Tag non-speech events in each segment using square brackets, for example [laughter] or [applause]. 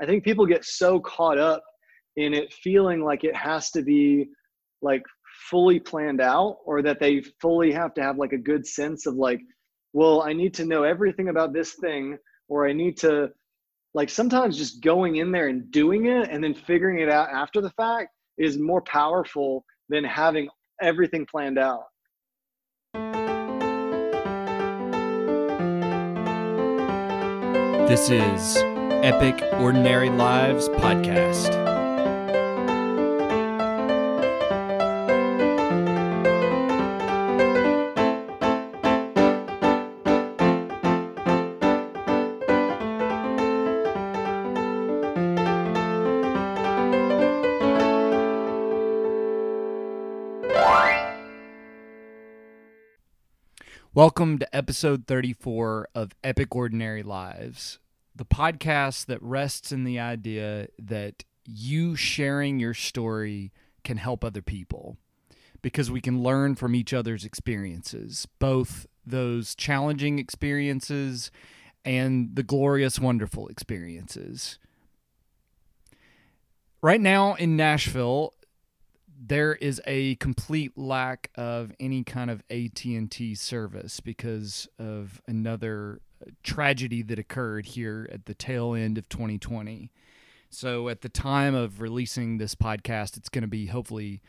I think people get so caught up in it feeling like it has to be like fully planned out or that they fully have to have like a good sense of like well i need to know everything about this thing or i need to like sometimes just going in there and doing it and then figuring it out after the fact is more powerful than having everything planned out. This is epic ordinary lives podcast. Welcome to episode 34 of Epic Ordinary Lives, the podcast that rests in the idea that you sharing your story can help other people because we can learn from each other's experiences, both those challenging experiences and the glorious, wonderful experiences. Right now in Nashville, there is a complete lack of any kind of AT&T service because of another tragedy that occurred here at the tail end of 2020. So at the time of releasing this podcast, it's going to be hopefully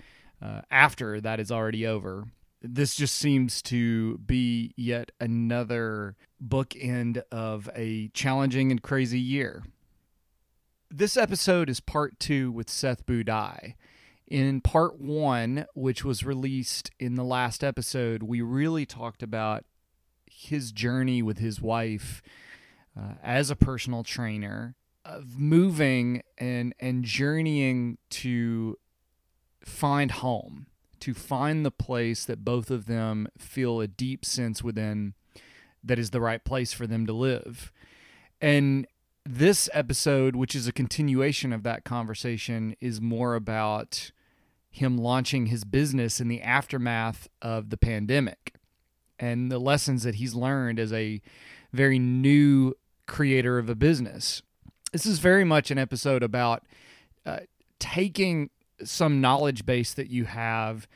uh, after that is already over. This just seems to be yet another bookend of a challenging and crazy year. This episode is part two with Seth Budai. In part one, which was released in the last episode, we really talked about his journey with his wife uh, as a personal trainer, of moving and and journeying to find home, to find the place that both of them feel a deep sense within that is the right place for them to live. And this episode, which is a continuation of that conversation, is more about him launching his business in the aftermath of the pandemic and the lessons that he's learned as a very new creator of a business. This is very much an episode about uh, taking some knowledge base that you have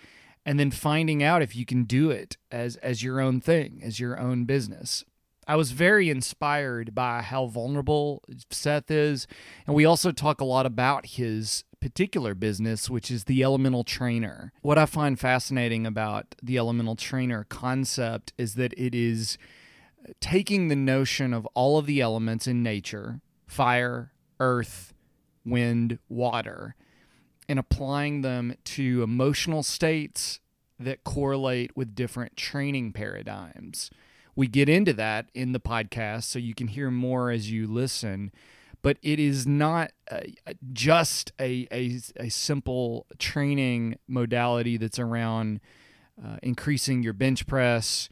and then finding out if you can do it as as your own thing, as your own business. I was very inspired by how vulnerable Seth is, and we also talk a lot about his particular business, which is the elemental trainer. What I find fascinating about the elemental trainer concept is that it is taking the notion of all of the elements in nature fire, earth, wind, water and applying them to emotional states that correlate with different training paradigms. We get into that in the podcast, so you can hear more as you listen but it is not uh, just a, a, a, simple training modality that's around uh, increasing your bench press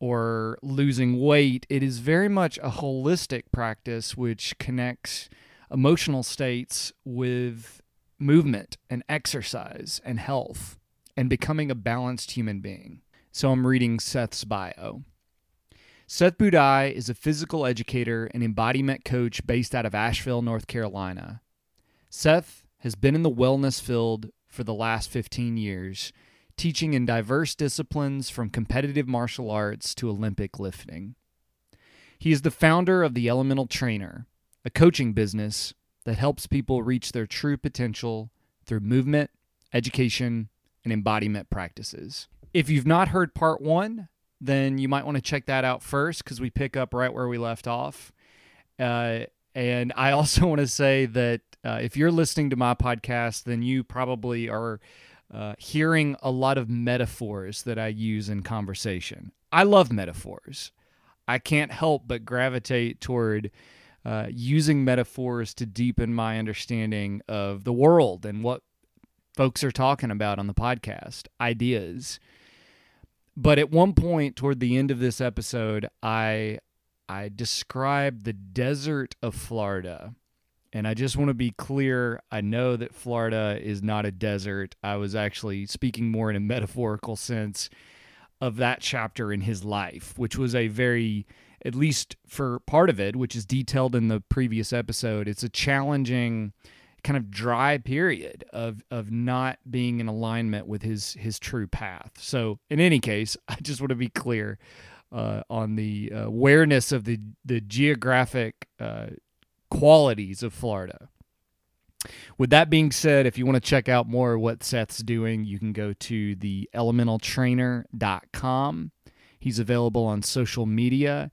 or losing weight. It is very much a holistic practice which connects emotional states with movement and exercise and health and becoming a balanced human being. So I'm reading Seth's bio. Seth Budai is a physical educator and embodiment coach based out of Asheville, North Carolina. Seth has been in the wellness field for the last 15 years, teaching in diverse disciplines from competitive martial arts to Olympic lifting. He is the founder of The Elemental Trainer, a coaching business that helps people reach their true potential through movement, education, and embodiment practices. If you've not heard part one, then you might want to check that out first because we pick up right where we left off. Uh, and I [laughs] also want to say that uh, if you're listening to my podcast, then you probably are uh, hearing a lot of metaphors that I use in conversation. I love metaphors. I can't help but gravitate toward uh, using metaphors to deepen my understanding of the world and what folks are talking about on the podcast, ideas. But at one point toward the end of this episode, I I described the desert of Florida. And I just want to be clear, I know that Florida is not a desert. I was actually speaking more in a metaphorical sense of that chapter in his life, which was a very at least for part of it, which is detailed in the previous episode, it's a challenging kind of dry period of of not being in alignment with his his true path. So in any case, [laughs] I just want to be clear uh, on the awareness of the the geographic uh, qualities of Florida. With that being said, if you want to check out more of what Seth's doing, you can go to the elementaltrainer.com. He's available on social media.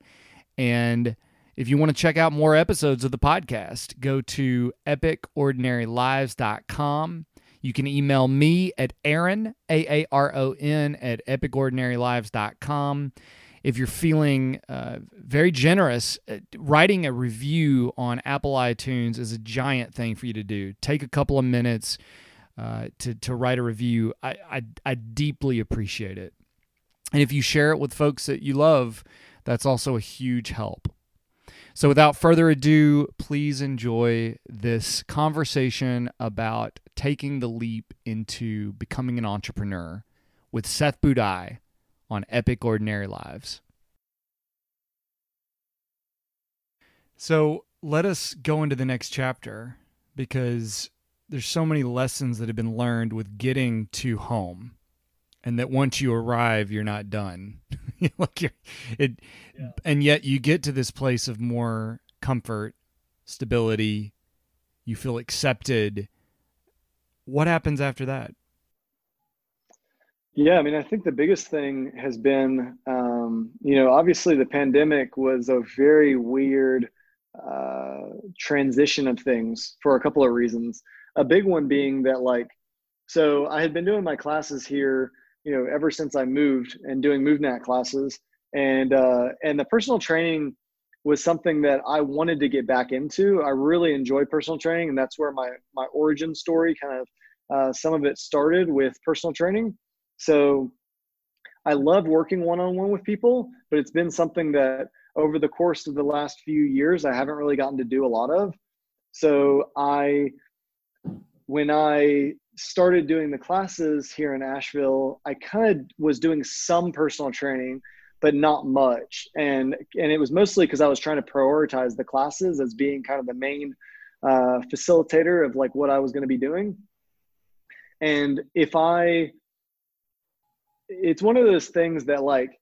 And if you want to check out more episodes of the podcast, go to epicordinarylives.com. You can email me at Aaron, A A R O N, at epicordinarylives.com if you're feeling uh, very generous, uh, writing a review on Apple iTunes is a giant thing for you to do. Take a couple of minutes uh, to to write a review. I, I I deeply appreciate it, and if you share it with folks that you love, that's also a huge help. So, without further ado, please enjoy this conversation about taking the leap into becoming an entrepreneur with Seth Budai on Epic Ordinary Lives. So let us go into the next chapter because there's so many lessons that have been learned with getting to home and that once you arrive you're not done [laughs] like you're, it yeah. and yet you get to this place of more comfort stability you feel accepted what happens after that yeah, I mean, I think the biggest thing has been, um, you know, obviously the pandemic was a very weird uh, transition of things for a couple of reasons. A big one being that, like, so I had been doing my classes here, you know, ever since I moved and doing MovNat classes, and uh, and the personal training was something that I wanted to get back into. I really enjoy personal training, and that's where my my origin story kind of uh, some of it started with personal training so I love working one on one with people, but it's been something that over the course of the last few years, I haven't really gotten to do a lot of. So I, when I started doing the classes here in Asheville, I kind of was doing some personal training, but not much. And and it was mostly because I was trying to prioritize the classes as being kind of the main uh, facilitator of like what I was going to be doing. And if I it's one of those things that like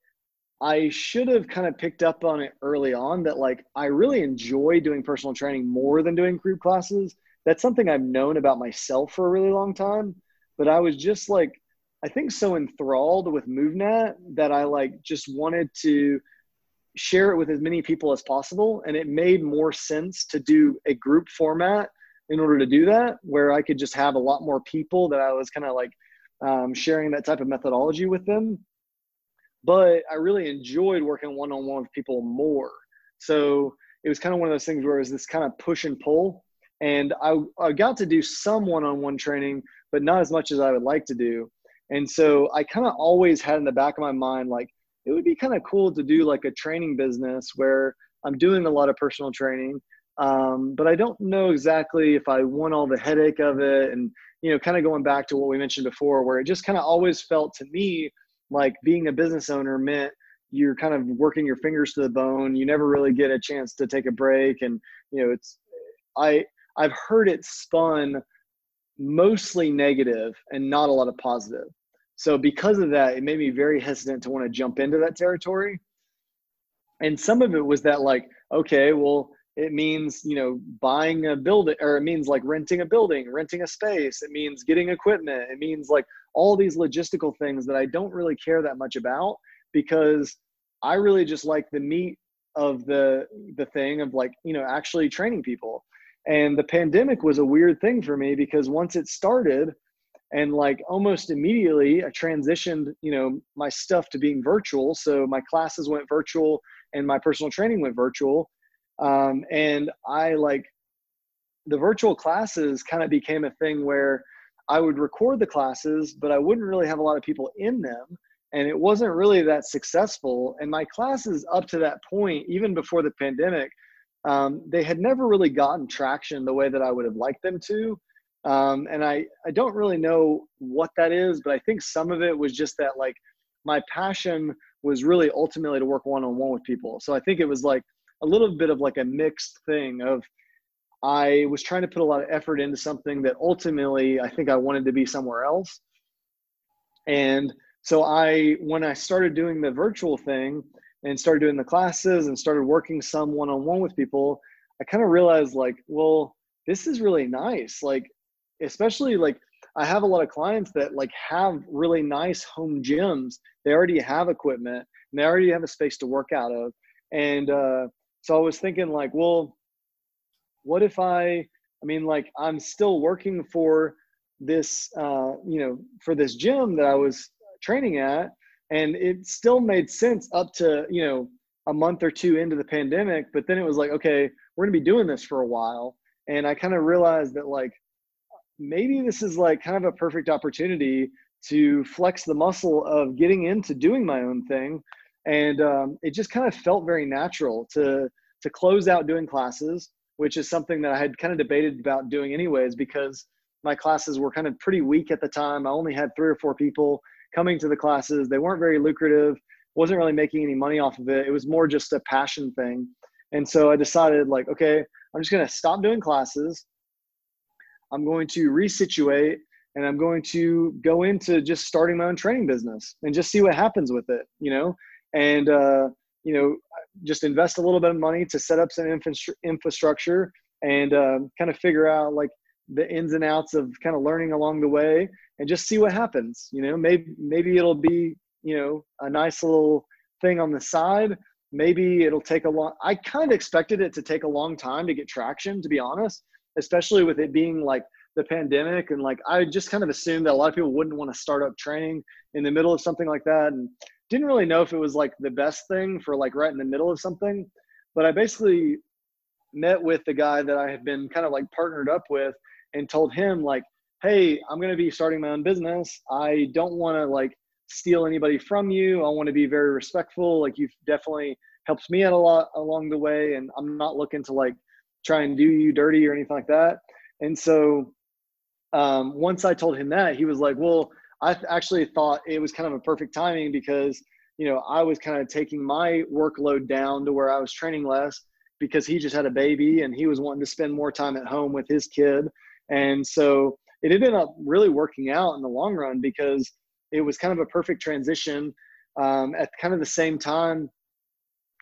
I should have kind of picked up on it early on that like I really enjoy doing personal training more than doing group classes. That's something I've known about myself for a really long time, but I was just like I think so enthralled with MovNat that I like just wanted to share it with as many people as possible and it made more sense to do a group format in order to do that where I could just have a lot more people that I was kind of like um, sharing that type of methodology with them. But I really enjoyed working one on one with people more. So it was kind of one of those things where it was this kind of push and pull. And I, I got to do some one on one training, but not as much as I would like to do. And so I kind of always had in the back of my mind, like, it would be kind of cool to do like a training business where I'm doing a lot of personal training, um, but I don't know exactly if I want all the headache of it and you know, kind of going back to what we mentioned before, where it just kind of always felt to me like being a business owner meant you're kind of working your fingers to the bone. You never really get a chance to take a break. And, you know, it's, I, I've heard it spun mostly negative and not a lot of positive. So because of that, it made me very hesitant to want to jump into that territory. And some of it was that like, okay, well, it means you know buying a building or it means like renting a building renting a space it means getting equipment it means like all these logistical things that i don't really care that much about because i really just like the meat of the the thing of like you know actually training people and the pandemic was a weird thing for me because once it started and like almost immediately i transitioned you know my stuff to being virtual so my classes went virtual and my personal training went virtual um, and I like the virtual classes kind of became a thing where I would record the classes, but I wouldn't really have a lot of people in them. And it wasn't really that successful. And my classes up to that point, even before the pandemic, um, they had never really gotten traction the way that I would have liked them to. Um, and I, I don't really know what that is, but I think some of it was just that like my passion was really ultimately to work one on one with people. So I think it was like a little bit of like a mixed thing of I was trying to put a lot of effort into something that ultimately I think I wanted to be somewhere else. And so I when I started doing the virtual thing and started doing the classes and started working some one on one with people, I kind of realized like, well, this is really nice. Like especially like I have a lot of clients that like have really nice home gyms. They already have equipment and they already have a space to work out of. And uh, so I was thinking like, well, what if I, I mean, like I'm still working for this, uh, you know, for this gym that I was training at, and it still made sense up to, you know, a month or two into the pandemic. But then it was like, okay, we're gonna be doing this for a while, and I kind of realized that like maybe this is like kind of a perfect opportunity to flex the muscle of getting into doing my own thing and um, it just kind of felt very natural to to close out doing classes which is something that i had kind of debated about doing anyways because my classes were kind of pretty weak at the time i only had three or four people coming to the classes. They weren't very lucrative wasn't really making any money off of it. It was more just a passion thing. And so i decided like okay i'm just going to stop doing classes. I'm going to resituate and I'm going to go into just starting my own training business and just see what happens with it, you know, and, uh, you know, just invest a little bit of money to set up some infrastructure and uh, kind of figure out like the ins and outs of kind of learning along the way and just see what happens. You know, maybe maybe it'll be you know a nice little thing on the side. Maybe it'll take a long. I kind of expected it to take a long time to get traction, to be honest especially with it being like the pandemic and like I just kind of assumed that a lot of people wouldn't want to start up training in the middle of something like that and didn't really know if it was like the best thing for like right in the middle of something but I basically met with the guy that I had been kind of like partnered up with and told him like hey I'm going to be starting my own business I don't want to like steal anybody from you I want to be very respectful like you've definitely helped me out a lot along the way and I'm not looking to like try and do you dirty or anything like that. And so um, once I told him that, he was like, well, I actually thought it was kind of a perfect timing because, you know, I was kind of taking my workload down to where I was training less because he just had a baby and he was wanting to spend more time at home with his kid. And so it ended up really working out in the long run because it was kind of a perfect transition um, at kind of the same time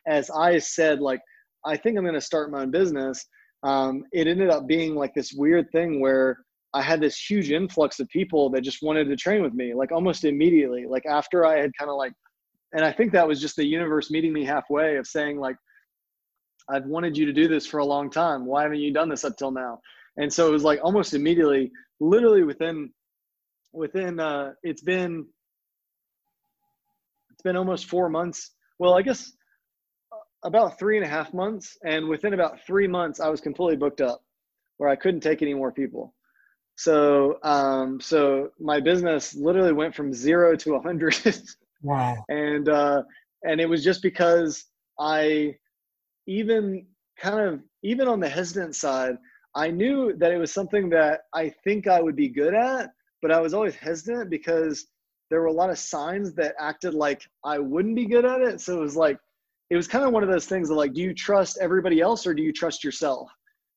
as I said, like, I think I'm going to start my own business. Um, it ended up being like this weird thing where I had this huge influx of people that just wanted to train with me, like almost immediately. Like after I had kind of like, and I think that was just the universe meeting me halfway of saying like, I've wanted you to do this for a long time. Why haven't you done this up till now? And so it was like almost immediately, literally within, within, uh, it's been, it's been almost four months. Well, I guess about three and a half months, and within about three months, I was completely booked up, where I couldn't take any more people. So, um, so my business literally went from zero to a hundred. [laughs] wow! And uh, and it was just because I, even kind of even on the hesitant side, I knew that it was something that I think I would be good at, but I was always hesitant because there were a lot of signs that acted like I wouldn't be good at it. So it was like it was kind of one of those things of like, do you trust everybody else or do you trust yourself?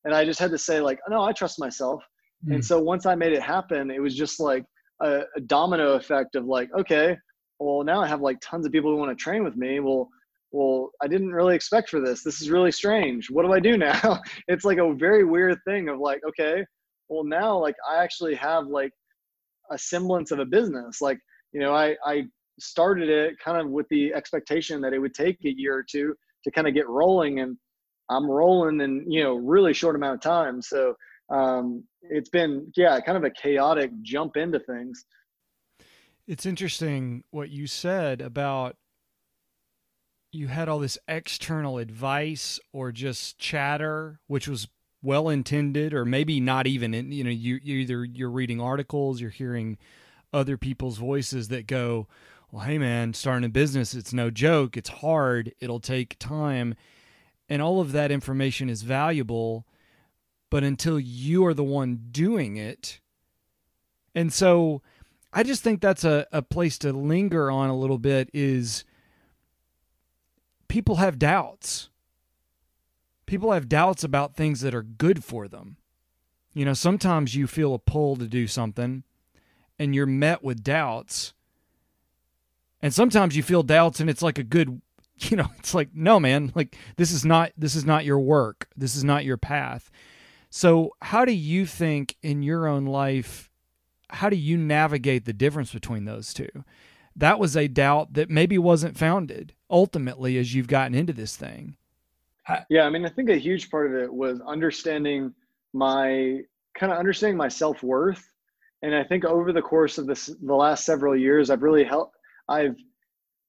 And I just had to say like, no, I trust myself. Mm. And so once I made it happen, it was just like a, a, domino effect of like, okay, well now I have like tons of people who want to train with me. Well, well, I didn't really expect for this. This is really strange. What do I do [laughs] now? it's like a very weird thing of like, okay, well now like I actually have like a semblance of a business. Like, you know, I, I started it kind of with the expectation that it would take a year or two to kind of get rolling and i'm rolling in you know really short amount of time so um, it's been yeah kind of a chaotic jump into things it's interesting what you said about you had all this external advice or just chatter which was well intended or maybe not even in, you know you, either you're reading articles you're hearing other people's voices that go well, hey man, starting a business, it's no joke. It's hard. It'll take time. And all of that information is valuable. But until you are the one doing it. And so I just think that's a, a place to linger on a little bit is people have doubts. People have doubts about things that are good for them. You know, sometimes you feel a pull to do something and you're met with doubts. And sometimes you feel doubts and it's like a good, [laughs] you know, it's like, no, man, like this is not this is not your work. This is not your path. So, how do you think in your own life how do you navigate the difference between those two? That was a doubt that maybe wasn't founded ultimately as you've gotten into this thing. Yeah, I mean, I think a huge part of it was understanding my kind of understanding my self worth, and I think over the course of this the last several years, I've really helped. I've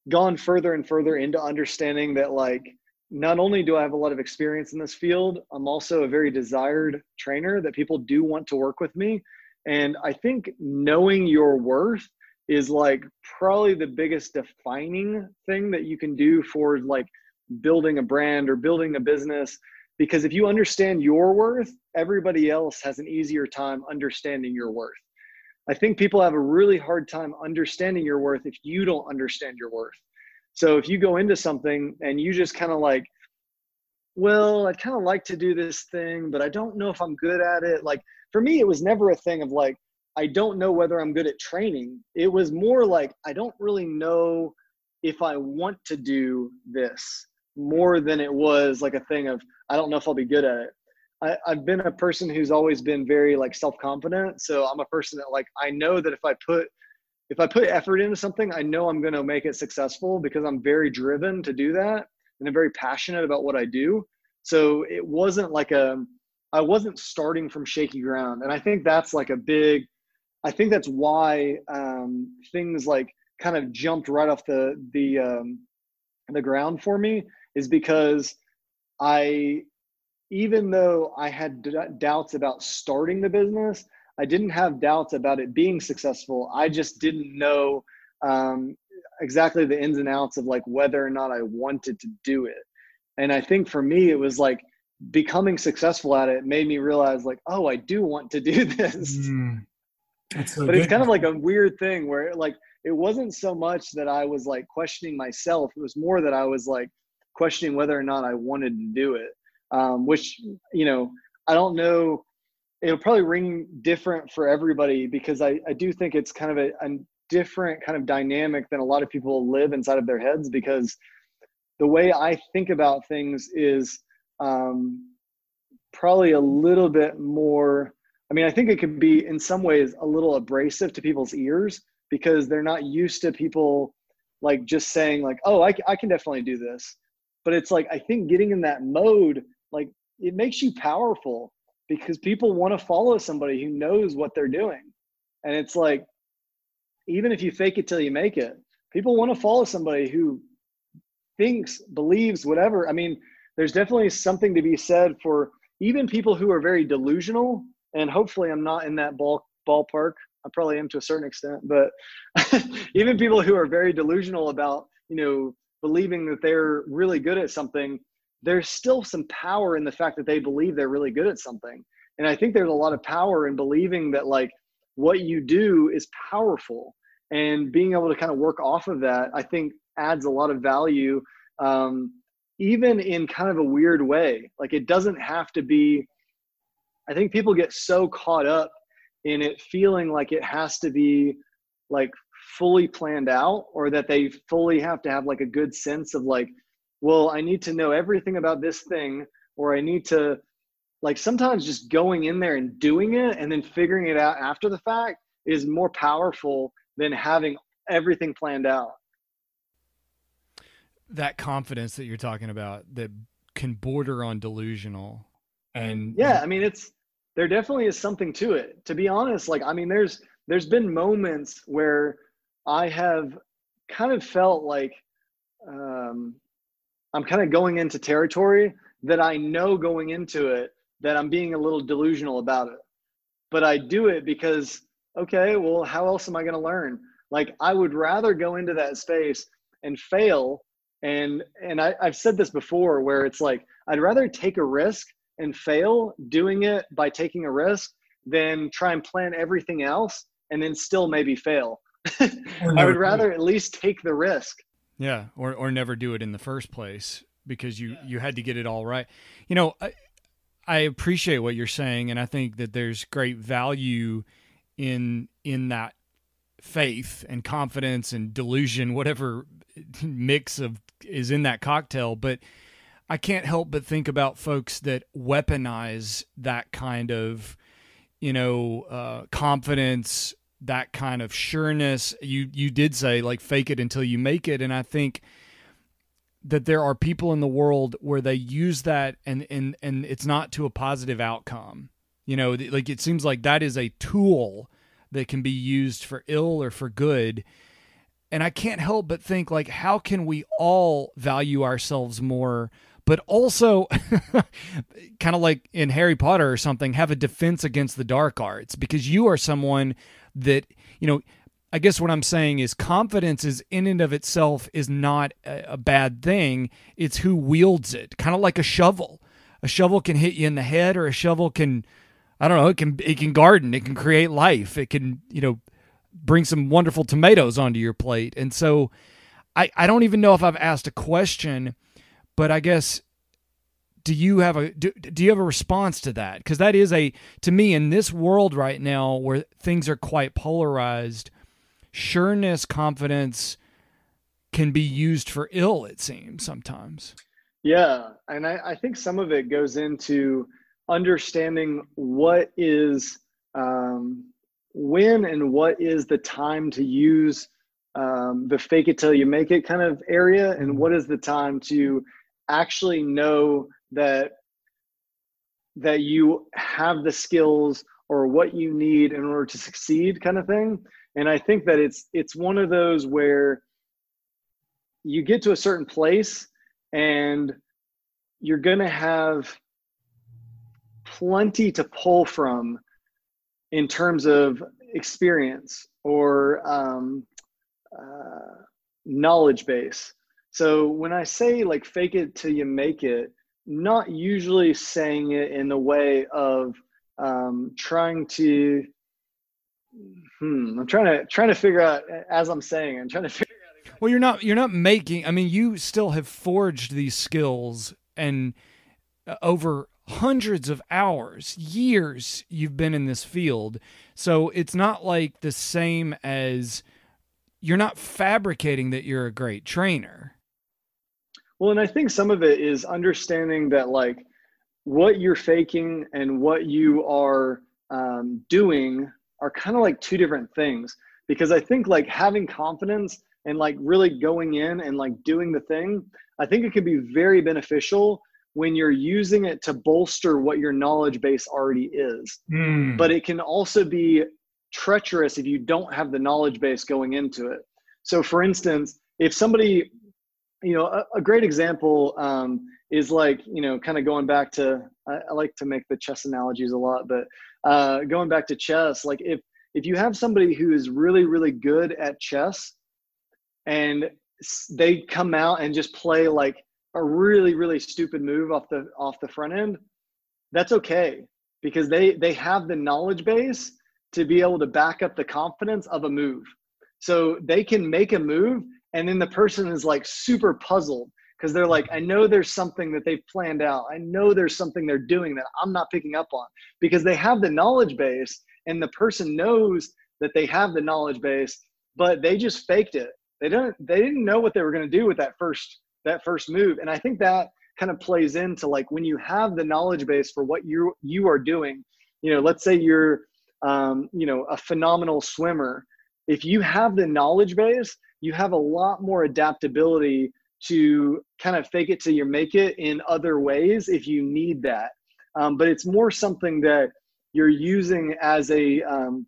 gone further and further into understanding that like not only do I have a lot of experience in this field, I'm also a very desired trainer that people do want to work with me. And I think knowing your worth is like probably the biggest defining thing that you can do for like building a brand or building a business. Because if you understand your worth everybody else has an easier time understanding your worth. I think people have a really hard time understanding your worth if you don't understand your worth. So if you go into something and you just kind of like well i'd kind of like to do this thing but i don't know if i'm good at it like for me it was never a thing of like i don't know whether i'm good at training it was more like i don't really know if i want to do this more than it was like a thing of I don't know if I'll be good at it. I, I've been a person who's always been very like self confident. So I'm a person that like I know that if I put if I put effort into something, I know I'm going to make it successful because I'm very driven to do that and I'm very passionate about what I do. So it wasn't like a I wasn't starting from shaky ground, and I think that's like a big. I think that's why um, things like kind of jumped right off the the um, the ground for me is because I, even though I had d- doubts about starting the business, I didn't have doubts about it being successful. I just didn't know um, exactly the ins and outs of like whether or not I wanted to do it. And I think for me, it was like becoming successful at it made me realize like, oh, I do want to do [laughs] this. Mm, so but it's kind of like a weird thing where like it wasn't so much that I was like questioning myself. It was more that I was like, questioning whether or not I wanted to do it. Um, which you know, I don't know. It'll probably ring different for everybody because I, I do think it's kind of a, a different kind of dynamic than a lot of people live inside of their heads because the way I think about things is um, probably a little bit more. I mean, I think it could be in some ways a little abrasive to people's ears because they're not used to people like just saying like, "Oh, I, I can definitely do this." but it's like i think getting in that mode like it makes you powerful because people want to follow somebody who knows what they're doing and it's like even if you fake it till you make it people want to follow somebody who thinks believes whatever i mean there's definitely something to be said for even people who are very delusional and hopefully i'm not in that ball ballpark i probably am to a certain extent but [laughs] even people who are very delusional about you know believing that they're really good at something, there's still some power in the fact that they believe they're really good at something. And I think there's a lot of power in believing that like what you do is powerful and being able to kind of work off of that, I think adds a lot of value, um, even in kind of a weird way. Like it doesn't have to be, I think people get so caught up in it feeling like it has to be like fully planned out or that they fully have to have like a good sense of like well i need to know everything about this thing or i need to like sometimes just going in there and doing it and then figuring it out after the fact is more powerful than having everything planned out. That confidence that you're talking about that can border on delusional and yeah i mean it's there definitely is something to it to be honest like i mean there's there's been moments where I have kind of felt like um, I'm kind of going into territory that I know going into it that I'm being a little delusional about it. But I do it because, okay, well, how else am I going to learn? Like, I would rather go into that space and fail. And, and I, I've said this before where it's like, I'd rather take a risk and fail doing it by taking a risk than try and plan everything else and then still maybe fail I would rather at least take the risk. Yeah, or or never do it in the first place because you you had to get it all right. You know, I, I appreciate what you're saying, and I think that there's great value in in that faith and confidence and delusion, whatever mix of is in that cocktail. But I can't help but think about folks that weaponize that kind of, you know, uh, confidence, that kind of sureness. You you did say like fake it until you make it, and I think that there are people in the world where they use that and and and it's not to a positive outcome. You know, like it seems like that is a tool that can be used for ill or for good. And I can't help but think like how can we all value ourselves more but also [laughs] kind of like in Harry Potter or something have a defense against the dark arts because you are someone that, you know, I guess what I'm saying is confidence is in and of itself is not a, bad thing. It's who wields it. Kind of like a shovel. A shovel can hit you in the head or a shovel can I don't know, it can it can garden, it can create life. It can, you know, bring some wonderful tomatoes onto your plate. And so I I don't even know if I've asked a question, but I guess do you have a do, do you have a response to that because that is a to me in this world right now where things are quite polarized sureness, confidence can be used for ill, it seems sometimes. Yeah. And I, I think some of it goes into understanding what is um, when and what is the time to use um, the fake it till you make it kind of area, and mm-hmm. what is the time to actually know that that you have the skills or what you need in order to succeed kind of thing. And i think that it's it's one of those where you get to a certain place and you're going to have plenty to pull from in terms of experience or um, uh, knowledge base so when i say like fake it till you make it not usually saying it in the way of um, trying to hmm, I'm trying to trying to figure out as I'm saying. I'm trying to [laughs] figure out. Well, you're not you're not making. I mean, you still have forged these skills and uh, over hundreds of hours, years you've been in this field. So it's not like the same as you're not fabricating that you're a great trainer. Well, and I think some of it is understanding that like what you're faking and what you are um, doing are kind of like two different things because I think like having confidence and like really going in and like doing the thing, I think it can be very beneficial when you're using it to bolster what your knowledge base already is. Mm. But it can also be treacherous if you don't have the knowledge base going into it. So, for instance, if somebody, you know, a, a great example um, is like, you know, kind of going back to, I, I, like to make the chess analogies a lot, but uh, going back to chess, like if if you have somebody who is really really good at chess, and they come out and just play like a really really stupid move off the off the front end, that's okay because they they have the knowledge base to be able to back up the confidence of a move. So they can make a move and then the person is like super puzzled because they're like, I know there's something that they've planned out. I know there's something they're doing that I'm not picking up on because they have the knowledge base and the person knows that they have the knowledge base, but they just faked it. They don't they didn't know what they were going to do with that first that first move. And I think that kind of plays into like when you have the knowledge base for what you you are doing, you know, let's say you're um, you know, a phenomenal swimmer. If you have the knowledge base, you have a lot more adaptability to kind of fake it till you make it in other ways if you need that. Um, but it's more something that you're using as a um,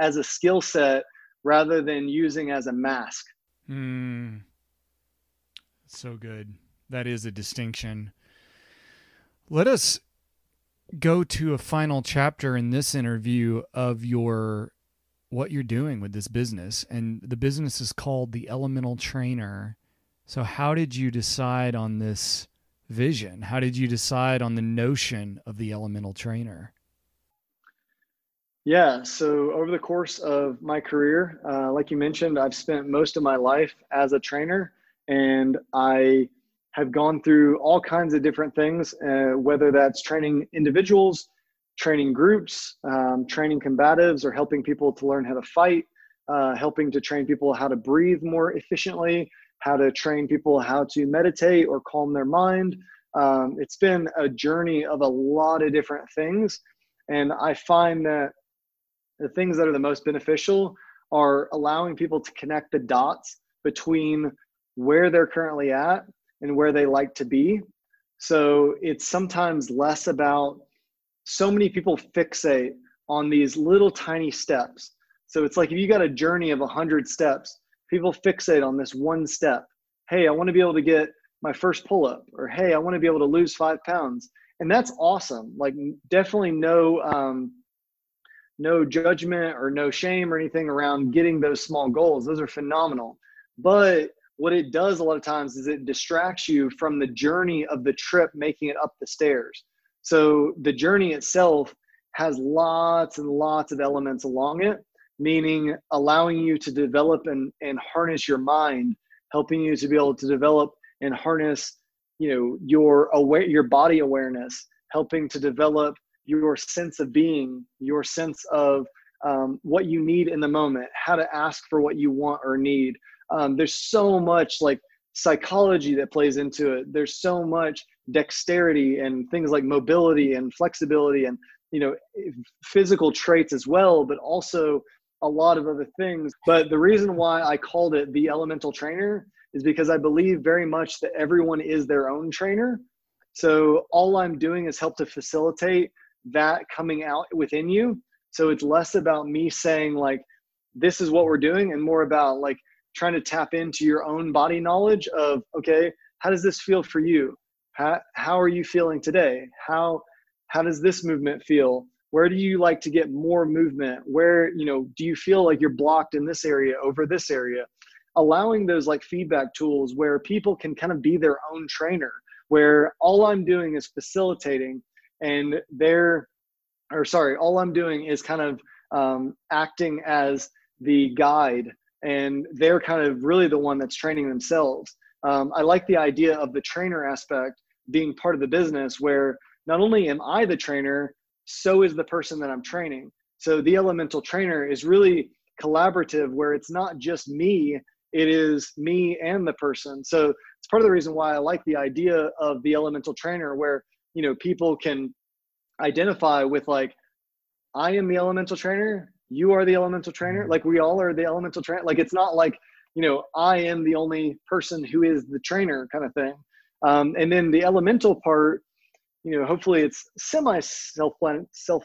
as a skill set rather than using as a mask. Mm. So good. That is a distinction. Let us go to a final chapter in this interview of your what you're doing with this business and the business is called the elemental trainer so, how did you decide on this vision? How did you decide on the notion of the elemental trainer? Yeah, so over the course of my career, uh, like you mentioned, I've spent most of my life as a trainer. and I have gone through all kinds of different things, uh, whether that's training individuals, training groups, um, training combatives, or helping people to learn how to fight, uh, helping to train people how to breathe more efficiently, how to train people how to meditate or calm their mind. Um, it's been a journey of a lot of different things. And I find that the things that are the most beneficial are allowing people to connect the dots between where they're currently at and where they like to be. So it's sometimes less about so many people fixate on these little tiny steps. So it's like if you got a journey of 100 steps, people fixate on this one step. Hey, I want to be able to get my first pull up, or hey, I want to be able to lose five pounds. And that's awesome. Like, definitely no, um, no judgment or no shame or anything around getting those small goals. Those are phenomenal. But what it does a lot of times is it distracts you from the journey of the trip making it up the stairs. So the journey itself has lots and lots of elements along it, meaning allowing you to develop and, and harness your mind, helping you to be able to develop and harness, you know, your aware your body awareness, helping to develop your sense of being, your sense of um, what you need in the moment, how to ask for what you want or need, um, there's so much like psychology that plays into it. There's so much dexterity and things like mobility and flexibility and you know physical traits as well but also a lot of other things. But the reason why i called it the elemental trainer is because i believe very much that everyone is their own trainer. So all i'm doing is help to facilitate that coming out within you. So it's less about me saying like this is what we're doing and more about like trying to tap into your own body knowledge of okay how does this feel for you? How, how are you feeling today? How how does this movement feel? Where do you like to get more movement? Where you know do you feel like you're blocked in this area over this area? Allowing those like feedback tools where people can kind of be their own trainer where all i'm doing is facilitating and they're or sorry all i'm doing is kind of um, acting as the guide and they're kind of really the one that's training themselves. Um, I like the idea of the trainer aspect being part of the business where not only am I the trainer, so is the person that I'm training. So the elemental trainer is really collaborative where it's not just me, it is me and the person. So it's part of the reason why I like the idea of the elemental trainer where, you know, people can identify with like, I am the elemental trainer you are the elemental trainer. Mm-hmm. like we all are the elemental trainer. Like it's not like you know i am the only person who is the trainer kind of thing. Um, and then the elemental part you know hopefully it's semi self self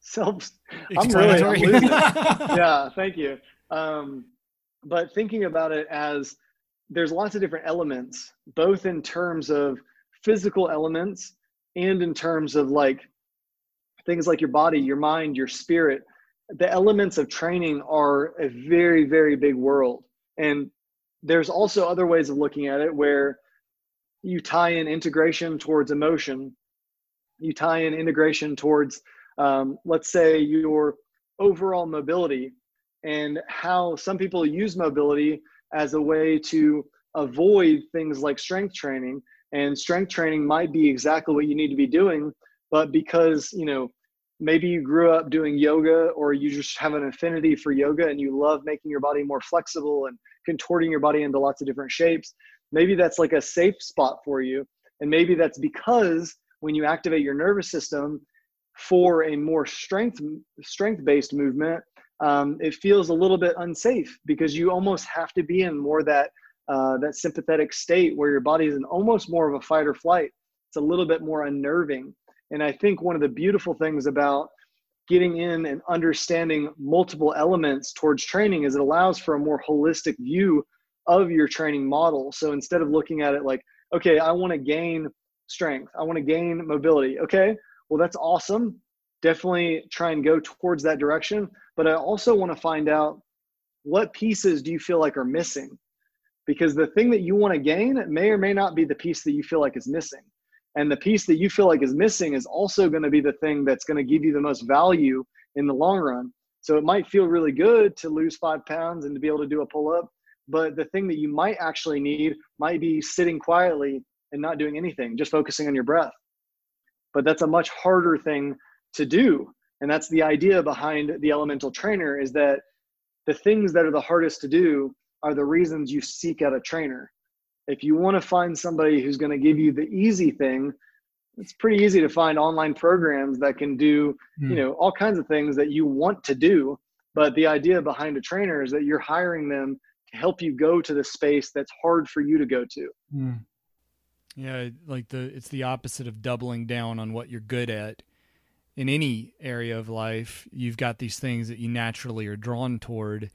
self i'm really I'm losing [laughs] yeah thank you. Um, but thinking about it as there's lots of different elements both in terms of physical elements and in terms of like things like your body, your mind, your spirit, the elements of training are a very, very big world. And there's also other ways of looking at it where you tie in integration towards emotion, you tie in integration towards, um, let's say, your overall mobility and how some people use mobility as a way to avoid things like strength training. And strength training might be exactly what you need to be doing but because you know maybe you grew up doing yoga or you just have an affinity for yoga and you love making your body more flexible and contorting your body into lots of different shapes maybe that's like a safe spot for you. And maybe that's because when you activate your nervous system for a more strength strength based movement um, it feels a little bit unsafe because you almost have to be in more that uh, that sympathetic state where your body is in almost more of a fight or flight. It's a little bit more unnerving and I think one of the beautiful things about getting in and understanding multiple elements towards training is it allows for a more holistic view of your training model. So instead of looking at it like, okay, I want to gain strength, I want to gain mobility. Okay, well, that's awesome. Definitely try and go towards that direction. But I also want to find out what pieces do you feel like are missing? Because the thing that you want to gain may or may not be the piece that you feel like is missing and the piece that you feel like is missing is also going to be the thing that's going to give you the most value in the long run so it might feel really good to lose five pounds and to be able to do a pull up but the thing that you might actually need might be sitting quietly and not doing anything, just focusing on your breath. But that's a much harder thing to do. And that's the idea behind the elemental trainer is that the things that are the hardest to do are the reasons you seek out a trainer. If you want to find somebody who's going to give you the easy thing, it's pretty easy to find online programs that can do, mm. you hmm. know, all kinds of things that you want to do. But the idea behind a trainer is that you're hiring them to help you go to the space that's hard for you to go to. Mm. Yeah, like the it's the opposite of doubling down on what you're good at. In any area of life, you've got these things that you naturally are drawn toward.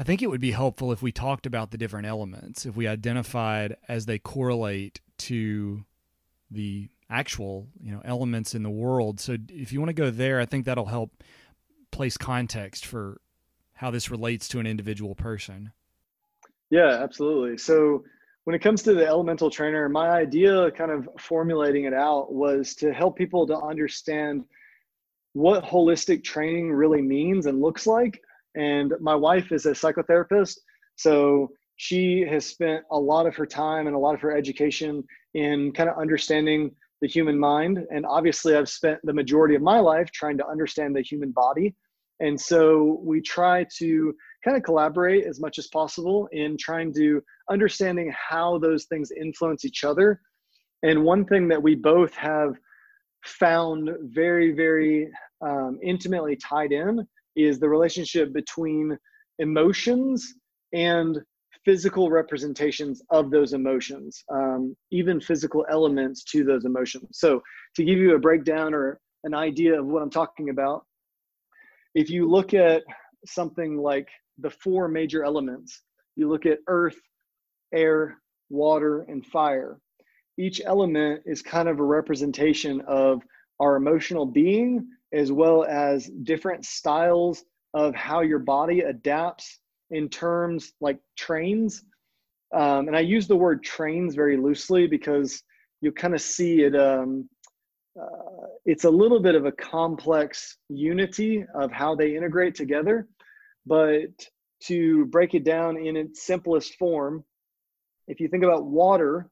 I think it would be helpful if we talked about the different elements, if we identified as they correlate to the actual, you know, elements in the world. So if you want to go there, I think that'll help place context for how this relates to an individual person. Yeah, absolutely. So when it comes to the elemental trainer, my idea kind of formulating it out was to help people to understand what holistic training really means and looks like. And my wife is a psychotherapist. So she has spent a lot of her time and a lot of her education in kind of understanding the human mind. And obviously, I've spent the majority of my life trying to understand the human body. And so we try to kind of collaborate as much as possible in trying to understanding how those things influence each other. And one thing that we both have found very, very um, intimately tied in is the relationship between emotions and physical representations of those emotions, um, even physical elements to those emotions. So, to give you a breakdown or an idea of what I'm talking about, if you look at something like the four major elements. You look at earth, air, water, and fire. Each element is kind of a representation of our emotional being, as well as different styles of how your body adapts in terms like trains. Um, and I use the word trains very loosely because you kind of see it. Um, uh, it's a little bit of a complex unity of how they integrate together. But to break it down in its simplest form, if you think about water,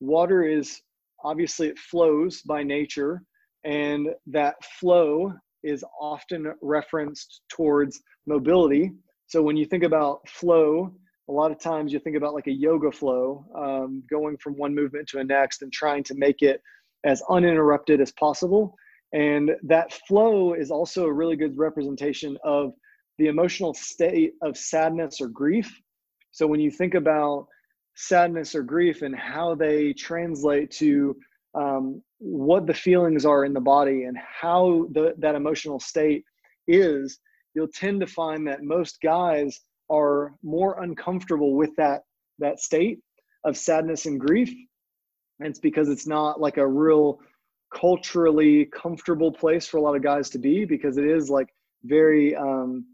water is obviously it flows by nature, and that flow is often referenced towards mobility. So when you think about flow, a lot of times you think about like a yoga flow, um, going from one movement to the next and trying to make it as uninterrupted as possible. And that flow is also a really good representation of the emotional state of sadness or grief. So when you think about sadness or grief and how they translate to um, what the feelings are in the body and how the, that emotional state is, you'll tend to find that most guys are more uncomfortable with that that state of sadness and grief. And it's because it's not like a real culturally comfortable place for a lot of guys to be because it is like very um,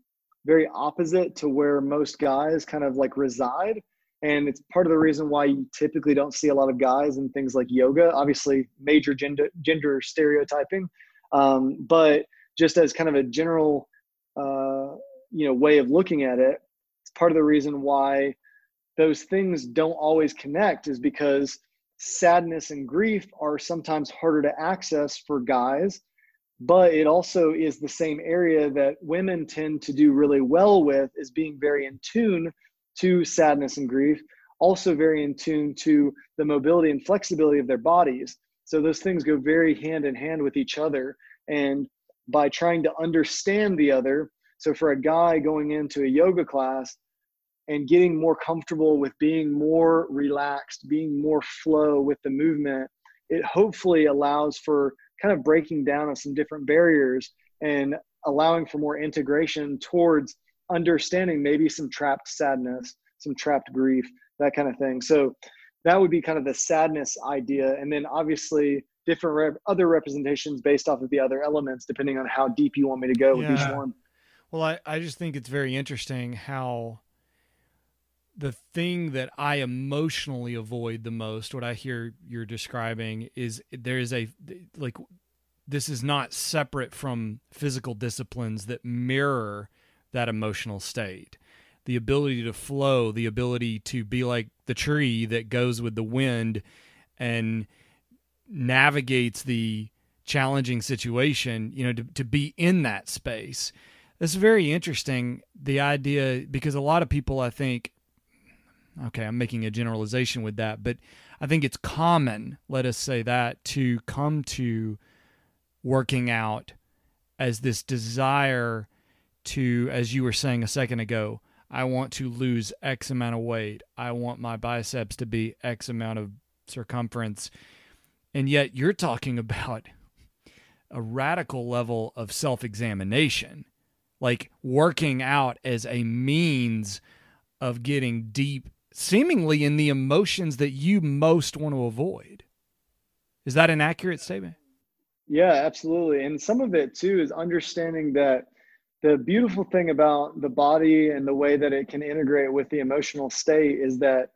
very opposite to where most guys kind of like reside and it's part of the reason why you typically don't see a lot of guys in things like yoga obviously major gender gender stereotyping. Um, but just as kind of a general uh, you know way of looking at it it's part of the reason why those things don't always connect is because sadness and grief are sometimes harder to access for guys but it also is the same area that women tend to do really well with is being very in tune to sadness and grief also very in tune to the mobility and flexibility of their bodies. So those things go very hand in hand with each other. And by trying to understand the other so for a guy going into a yoga class and getting more comfortable with being more relaxed being more flow with the movement it hopefully allows for kind of breaking down of some different barriers and allowing for more integration towards understanding maybe some trapped sadness, some trapped grief, that kind of thing. So that would be kind of the sadness idea. And then obviously different rep- other representations based off of the other elements, depending on how deep you want me to go with each one. Well, I, I just think it's very interesting how the thing that I emotionally avoid the most, what I hear you're describing, is there is a like this is not separate from physical disciplines that mirror that emotional state. the ability to flow, the ability to be like the tree that goes with the wind and navigates the challenging situation, you know, to, to be in that space. It's very interesting, the idea, because a lot of people, I think, okay, I'm making a generalization with that, but I think it's common, let us say that, to come to working out as this desire to, as you were saying a second ago, I want to lose X amount of weight. I want my biceps to be X amount of circumference. And yet you're talking [laughs] about a radical level of self examination, like working out as a means of getting deep, seemingly in the emotions that you most want to avoid. Is that an accurate statement? Yeah, absolutely. And some of it too is understanding that the beautiful thing about the body and the way that it can integrate with the emotional state is that,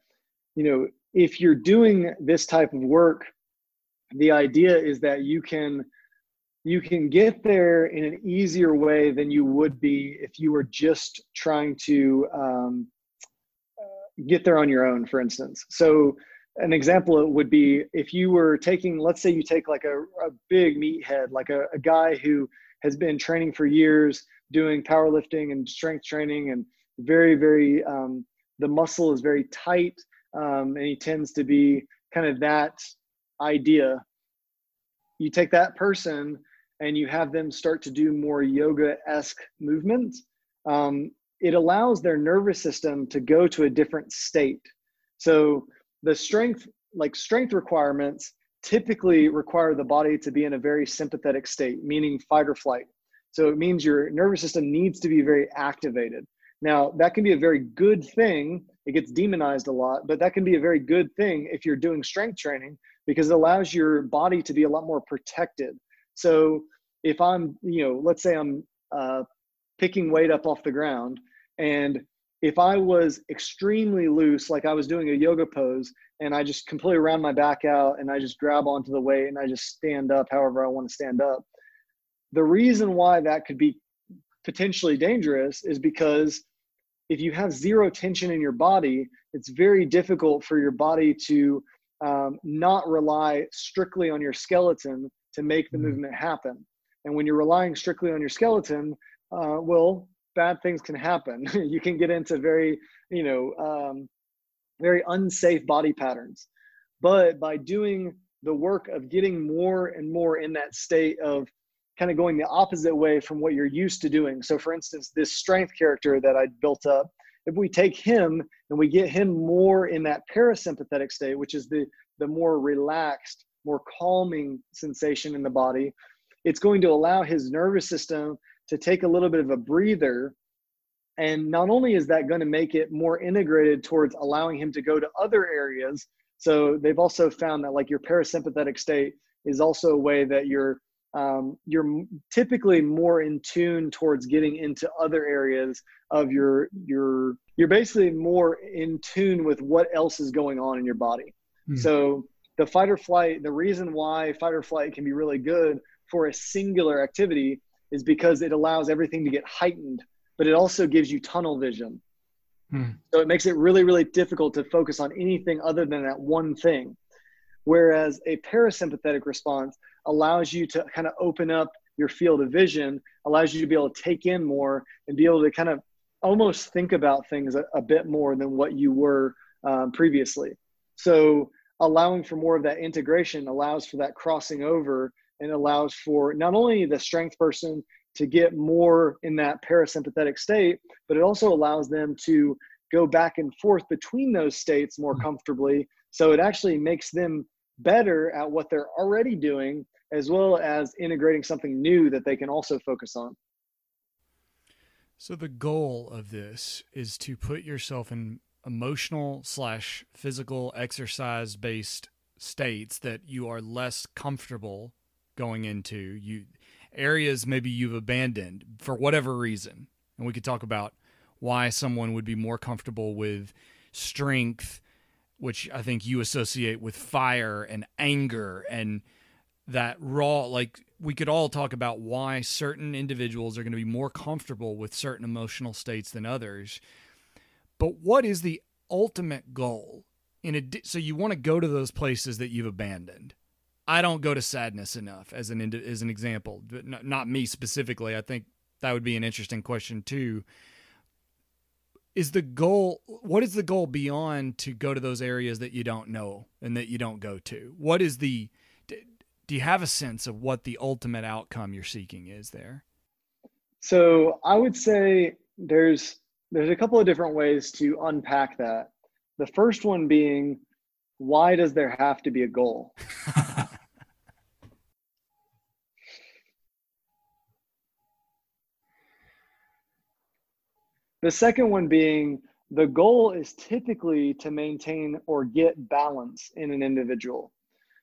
you know, if you're doing this type of work, the idea is that you can you can get there in an easier way than you would be if you were just trying to um, get there on your own for instance. So an example would be if you were taking let's say you take like a, a big meathead like a, a guy who has been training for years doing powerlifting and strength training and very very um, the muscle is very tight um, and he tends to be kind of that idea. You take that person and you have them start to do more yoga-esque movements um, it allows their nervous system to go to a different state. So the strength like strength requirements typically require the body to be in a very sympathetic state meaning fight or flight so it means your nervous system needs to be very activated. Now that can be a very good thing. It gets demonized a lot but that can be a very good thing if you're doing strength training because it allows your body to be a lot more protected. So if i'm you know let's say i'm uh, picking weight up off the ground and if I was extremely loose, like I was doing a yoga pose and I just completely round my back out and I just grab onto the weight and I just stand up however I want to stand up, the reason why that could be potentially dangerous is because if you have zero tension in your body, it's very difficult for your body to um, not rely strictly on your skeleton to make the mm-hmm. movement happen. And when you're relying strictly on your skeleton, uh, well, bad things can happen. [laughs] you can get into very, you know, um, very unsafe body patterns. But by doing the work of getting more and more in that state of kind of going the opposite way from what you're used to doing. So, for instance, this strength character that I built up, if we take him and we get him more in that parasympathetic state, which is the the more relaxed, more calming sensation in the body, it's going to allow his nervous system to take a little bit of a breather. And not only is that going to make it more integrated towards allowing him to go to other areas, so they've also found that like your parasympathetic state is also a way that you're um, you're typically more in tune towards getting into other areas of your your you're basically more in tune with what else is going on in your body. Mm. So the fight or flight, the reason why fight or flight can be really good for a singular activity is because it allows everything to get heightened, but it also gives you tunnel vision. Hmm. So it makes it really, really difficult to focus on anything other than that one thing. Whereas a parasympathetic response allows you to kind of open up your field of vision, allows you to be able to take in more and be able to kind of almost think about things a, a bit more than what you were um, previously. So allowing for more of that integration allows for that crossing over and allows for not only the strength person to get more in that parasympathetic state, but it also allows them to go back and forth between those states more comfortably. So it actually makes them better at what they're already doing, as well as integrating something new that they can also focus on. So the goal of this is to put yourself in emotional slash physical exercise based states that you are less comfortable going into you areas maybe you've abandoned for whatever reason and we could talk about why someone would be more comfortable with strength which i think you associate with fire and anger and that raw like we could all talk about why certain individuals are going to be more comfortable with certain emotional states than others. But what is the ultimate goal in a so you want to go to those places that you've abandoned. I don't go to sadness enough as an as an example not, not me specifically. I think that would be an interesting question too. Is the goal what is the goal beyond to go to those areas that you don't know and that you don't go to? What is the do you have a sense of what the ultimate outcome you're seeking is there? So i would say there's there's a couple of different ways to unpack that. The first one being why does there have to be a goal? [laughs] The second one being the goal is typically to maintain or get balance in an individual.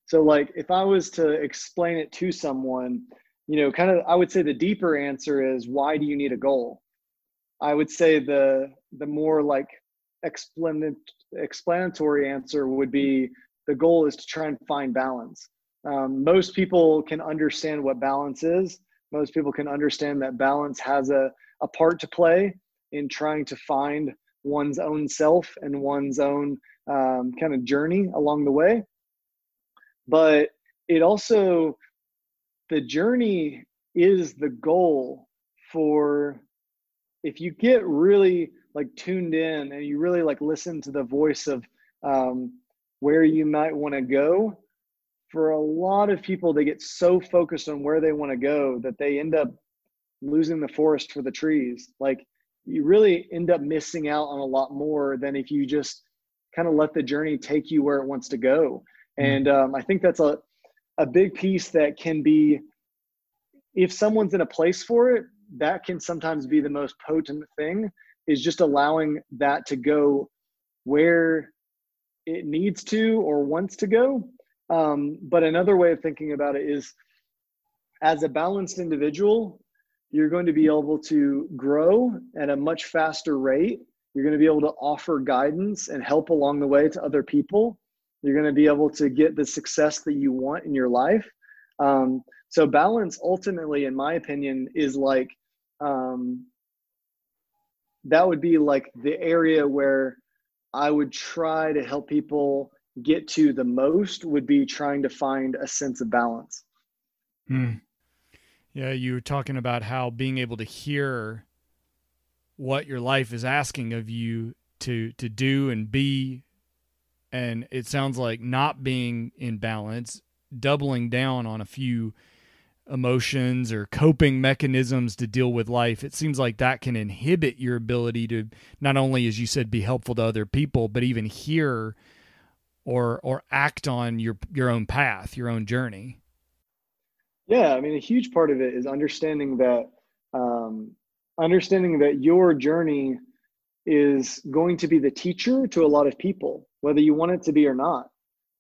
So, like, if I was to explain it to someone, you know, kind of, I would say the deeper answer is why do you need a goal? I would say the the more like explanatory answer would be the goal is to try and find balance. Um, most people can understand what balance is. Most people can understand that balance has a, a part to play in trying to find one's own self and one's own um, kind of journey along the way. But it also, the journey is the goal for if you get really like tuned in and you really like listen to the voice of um, where you might want to go for a lot of people they get so focused on where they want to go that they end up losing the forest for the trees like you really end up missing out on a lot more than if you just kind of let the journey take you where it wants to go. Mm-hmm. And um, I think that's a, a big piece that can be, if someone's in a place for it, that can sometimes be the most potent thing is just allowing that to go where it needs to or wants to go. Um, but another way of thinking about it is as a balanced individual, you're going to be able to grow at a much faster rate. You're going to be able to offer guidance and help along the way to other people. You're going to be able to get the success that you want in your life. Um, so, balance ultimately, in my opinion, is like um, that would be like the area where I would try to help people get to the most, would be trying to find a sense of balance. Hmm. Yeah, you were talking about how being able to hear what your life is asking of you to to do and be and it sounds like not being in balance, doubling down on a few emotions or coping mechanisms to deal with life. It seems like that can inhibit your ability to not only as you said be helpful to other people, but even hear or or act on your your own path, your own journey. Yeah, I mean, a huge part of it is understanding that um, understanding that your journey is going to be the teacher to a lot of people, whether you want it to be or not.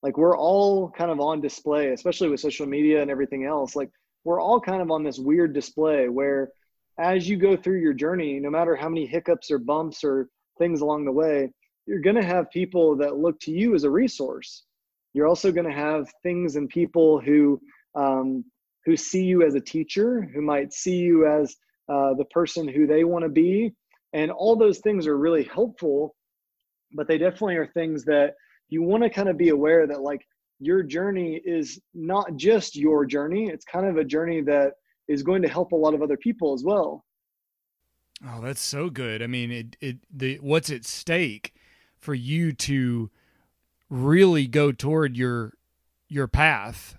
Like we're all kind of on display, especially with social media and everything else. Like we're all kind of on this weird display where as you go through your journey, no matter how many hiccups or bumps or things along the way, you're going to have people that look to you as a resource. You're also going to have things and people who um, who see you as a teacher, who might see you as uh, the person who they want to be. And all those things are really helpful, but they definitely are things that you want to kind of be aware that, like, your journey is not just your journey, it's kind of a journey that is going to help a lot of other people as well. Oh, that's so good. I mean, it, it, the, what's at stake for you to really go toward your, your path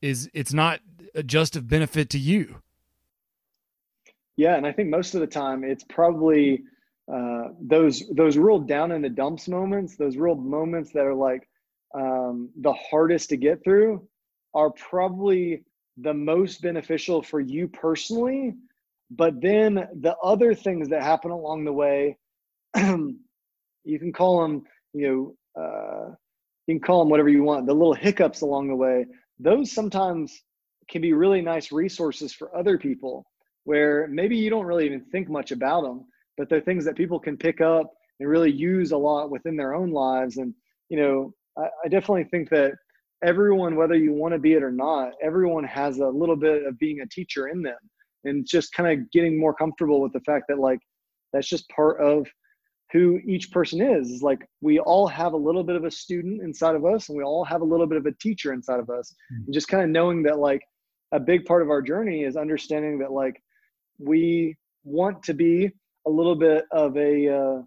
is it's not just of benefit to you. Yeah, and I think most of the time it's probably uh, those those real down in the dumps moments, those real moments that are like um, the hardest to get through, are probably the most beneficial for you personally. But then the other things that happen along the way, [clears throat] you can call them, you know, uh, you can call them whatever you want. The little hiccups along the way, those sometimes can be really nice resources for other people where maybe you don't really even think much about them, but they're things that people can pick up and really use a lot within their own lives. And, you know, I, I definitely think that everyone, whether you want to be it or not, everyone has a little bit of being a teacher in them and just kind of getting more comfortable with the fact that, like, that's just part of who each person is. Is like we all have a little bit of a student inside of us, and we all have a little bit of a teacher inside of us. Mm-hmm. And just kind of knowing that like a big part of our journey is understanding that like we want to be a little bit of a uh,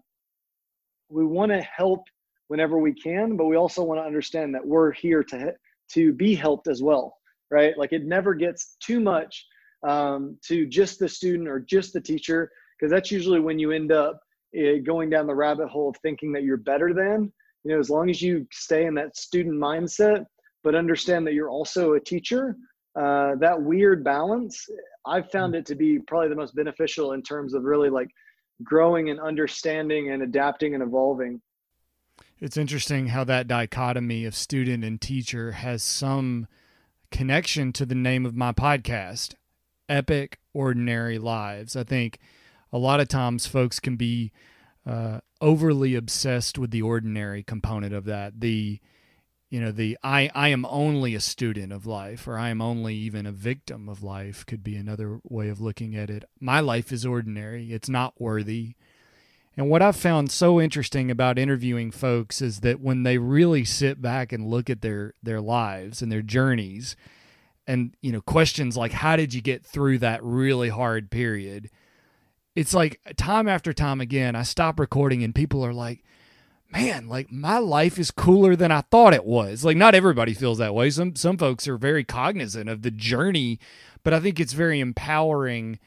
we want to help whenever we can, but we also want to understand that we're here to to be helped as well, right? Like it never gets too much um, to just the student or just the teacher, because that's usually when you end up uh, going down the rabbit hole of thinking that you're better than. You know, as long as you stay in that student mindset, but understand that you're also a teacher, uh, that weird balance, I've found it to be probably the most beneficial in terms of really like growing and understanding and adapting and evolving. It's interesting how that dichotomy of student and teacher has some connection to the name of my podcast, Epic Ordinary Lives. I think a lot of times folks can be uh, overly obsessed with the ordinary component of that. The you know the I I am only a student of life or I am only even a victim of life could be another way of looking at it. My life is ordinary. It's not worthy. And what I've found so interesting about interviewing folks is that when they really sit back and look at their their lives and their journeys and you know questions like how did you get through that really hard period? It's like time after time again I stop recording and people are like man, like my life is cooler than I thought it was. Like not everybody feels that way. Some some folks are very cognizant of the journey, but I think it's very empowering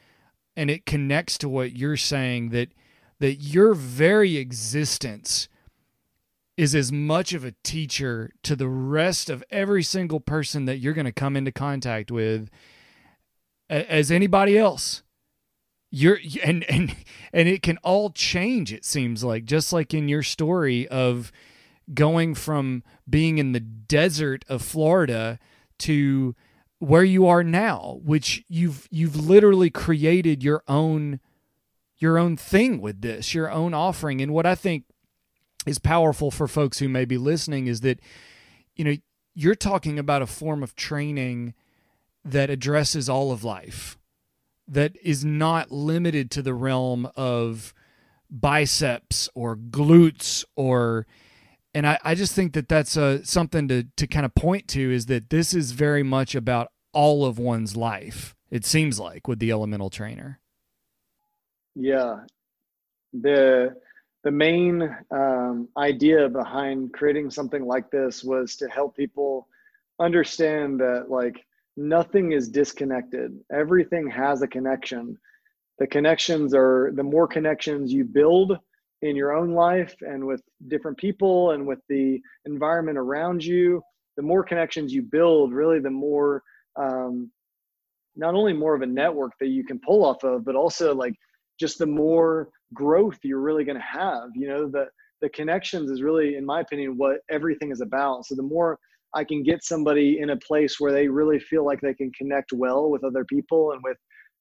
and it connects to what you're saying that that your very existence is as much of a teacher to the rest of every single person that you're going to come into contact with as anybody else you're and and and it can all change it seems like just like in your story of going from being in the desert of Florida to where you are now which you've you've literally created your own your own thing with this your own offering. And what I think is powerful for folks who may be listening is that you know you're talking about a form of training that addresses all of life that is not limited to the realm of biceps or glutes or and I, I just think that that's a, something to, to kind of point to is that this is very much about all of one's life it seems like with the elemental trainer. Yeah. The the main um, idea behind creating something like this was to help people understand that like nothing is disconnected. Everything has a connection. The connections are the more connections you build in your own life and with different people and with the environment around you, the more connections you build, really, the more um, not only more of a network that you can pull off of, but also like just the more growth you're really going to have. You know, the the connections is really, in my opinion, what everything is about. So the more I can get somebody in a place where they really feel like they can connect well with other people and with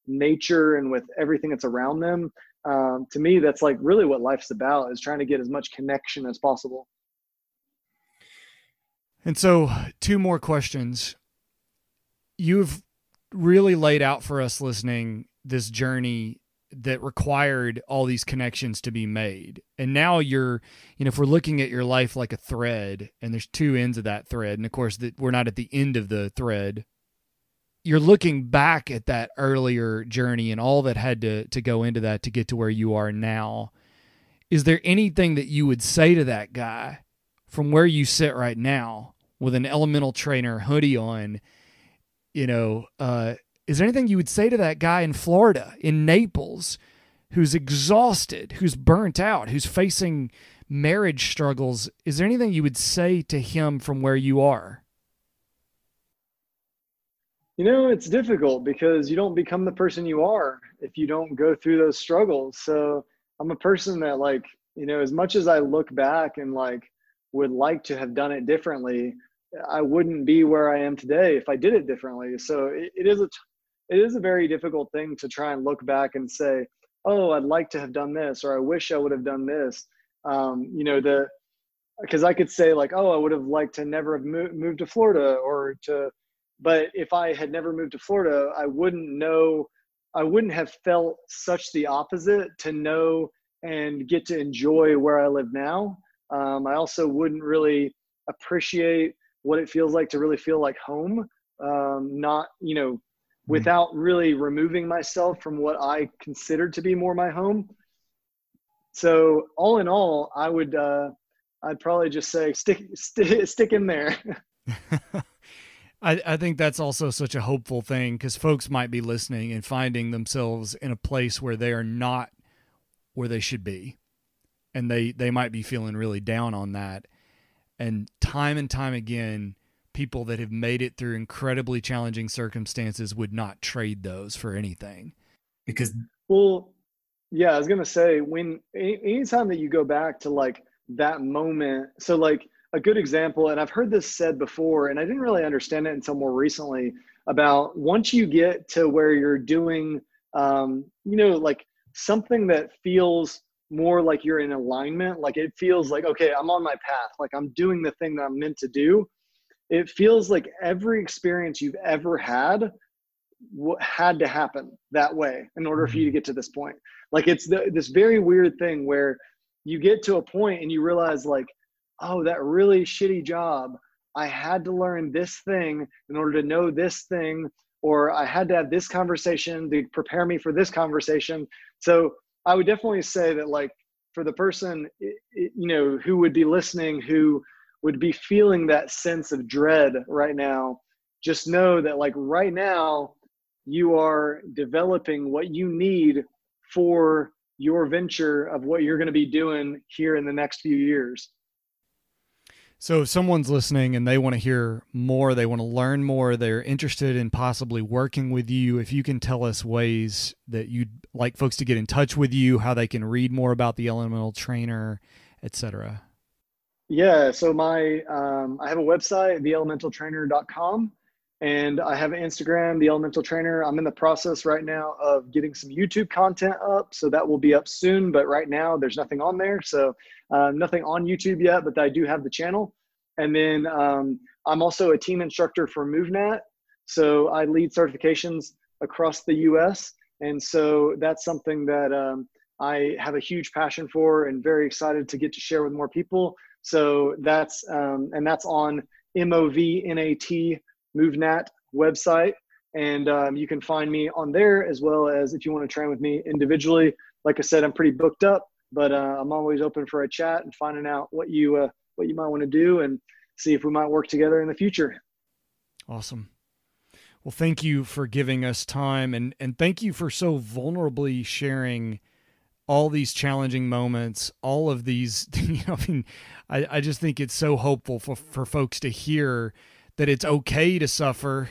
nature and with everything that's around them. Um, to me, that's like really what life's about is trying to get as much connection as possible. And so, two more questions. You've really laid out for us listening this journey that required all these connections to be made. And now you're, you know, if we're looking at your life like a thread and there's two ends of that thread, and of course that we're not at the end of the thread, you're looking back at that earlier journey and all that had to to go into that to get to where you are now. Is there anything that you would say to that guy from where you sit right now with an elemental trainer hoodie on, you know, uh is there anything you would say to that guy in Florida, in Naples, who's exhausted, who's burnt out, who's facing marriage struggles? Is there anything you would say to him from where you are? You know, it's difficult because you don't become the person you are if you don't go through those struggles. So I'm a person that, like, you know, as much as I look back and like would like to have done it differently, I wouldn't be where I am today if I did it differently. So it, it is a it is a very difficult thing to try and look back and say, oh, I'd like to have done this, or I wish I would have done this. Um, you know, the because I could say like, oh, I would have liked to never have mo- moved to Florida, or to, but if I had never moved to Florida, I wouldn't know, I wouldn't have felt such the opposite to know and get to enjoy where I live now. Um, I also wouldn't really appreciate what it feels like to really feel like home. Um, not, you know. Without really removing myself from what I considered to be more my home. So all in all, I would, uh, I'd probably just say stick, stick, stick in there. [laughs] [laughs] I, I think that's also such a hopeful thing because folks might be listening and finding themselves in a place where they are not where they should be. And they, they might be feeling really down on that. And time and time again, people that have made it through incredibly challenging circumstances would not trade those for anything. Because, well, yeah, I was going to say, when anytime that you go back to like that moment, so like, a good example, and I've heard this said before, and I didn't really understand it until more recently about once you get to where you're doing, um, you know, like something that feels more like you're in alignment, like it feels like, okay, I'm on my path, like I'm doing the thing that I'm meant to do. It feels like every experience you've ever had had to happen that way in order for you to mm-hmm. get to this point. Like it's the, this very weird thing where you get to a point and you realize like oh, that really shitty job. I had to learn this thing in order to know this thing, or I had to have this conversation to prepare me for this conversation. So I would definitely say that, like, for the person, you know, who would be listening, who would be feeling that sense of dread right now, just know that, like, right now, you are developing what you need for your venture of what you're going to be doing here in the next few years. So if someone's listening and they want to hear more, they want to learn more, they're interested in possibly working with you, if you can tell us ways that you'd like folks to get in touch with you, how they can read more about the elemental trainer, etc. Yeah, so my um, I have a website, theelementaltrainer.com, and I have an Instagram, the Elemental Trainer. I'm in the process right now of getting some YouTube content up, so that will be up soon. But right now, there's nothing on there, so uh, nothing on YouTube yet. But I do have the channel, and then um, I'm also a team instructor for MovNat, so I lead certifications across the U.S. And so that's something that um, I have a huge passion for, and very excited to get to share with more people. So that's um, and that's on MOVNAT MovNat website. And um, you can find me on there as well as if you want to train with me individually. Like I said, I'm pretty booked up, but uh, I'm always open for a chat and finding out what you uh, what you might want to do and see if we might work together in the future. Awesome. Well, thank you for giving us time and and thank you for so vulnerably sharing all these challenging moments, all of these, [laughs] you know, I mean, I, I just think it's so hopeful for, for folks to hear that it's okay to suffer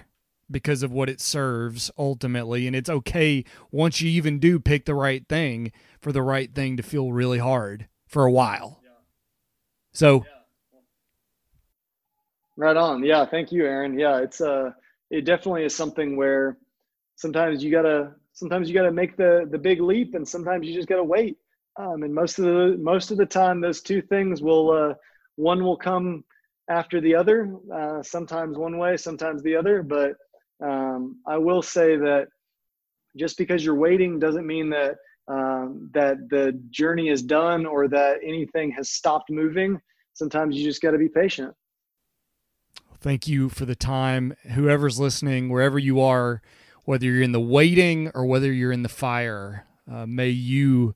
because of what it serves ultimately. And it's okay once you even do pick the right thing for the right thing to feel really hard for a while. Yeah. so right on. Yeah thank you aaron. Yeah it's uh it definitely is something where sometimes you gotta sometimes you gotta make the the big leap and sometimes you just gotta wait um and most of the most of the time those two things will uh one will come after the other, uh, sometimes one way, sometimes the other. But um, I will say that just because you're waiting doesn't mean that um, that the journey is done or that anything has stopped moving. Sometimes you just got to be patient. Thank you for the time. Whoever's listening, wherever you are, whether you're in the waiting or whether you're in the fire, uh, may you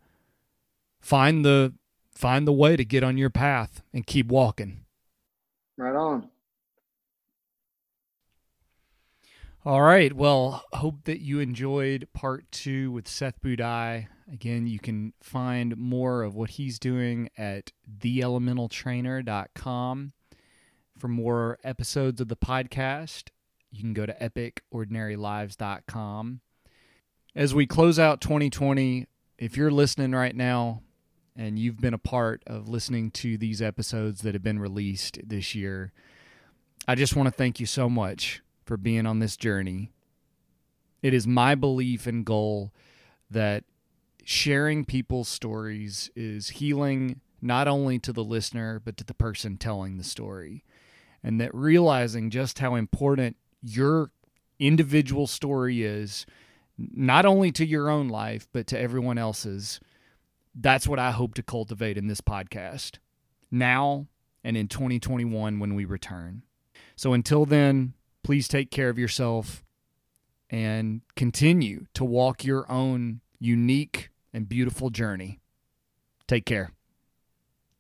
find the find the way to get on your path and keep walking. Right on. All right. Well, hope that you enjoyed part two with Seth Budai. Again, you can find more of what he's doing at theelementaltrainer.com. For more episodes of the podcast, you can go to epicordinarylives.com. As we close out 2020, if you're listening right now, and you've been a part of listening to these episodes that have been released this year. I just want to thank you so much for being on this journey. It is my belief and goal that sharing people's stories is healing not only to the listener, but to the person telling the story. And that realizing just how important your individual story is, not only to your own life, but to everyone else's that's what I hope to cultivate in this podcast now and in 2021 when we return. So until then, please take care of yourself and continue to walk your own unique and beautiful journey. Take care.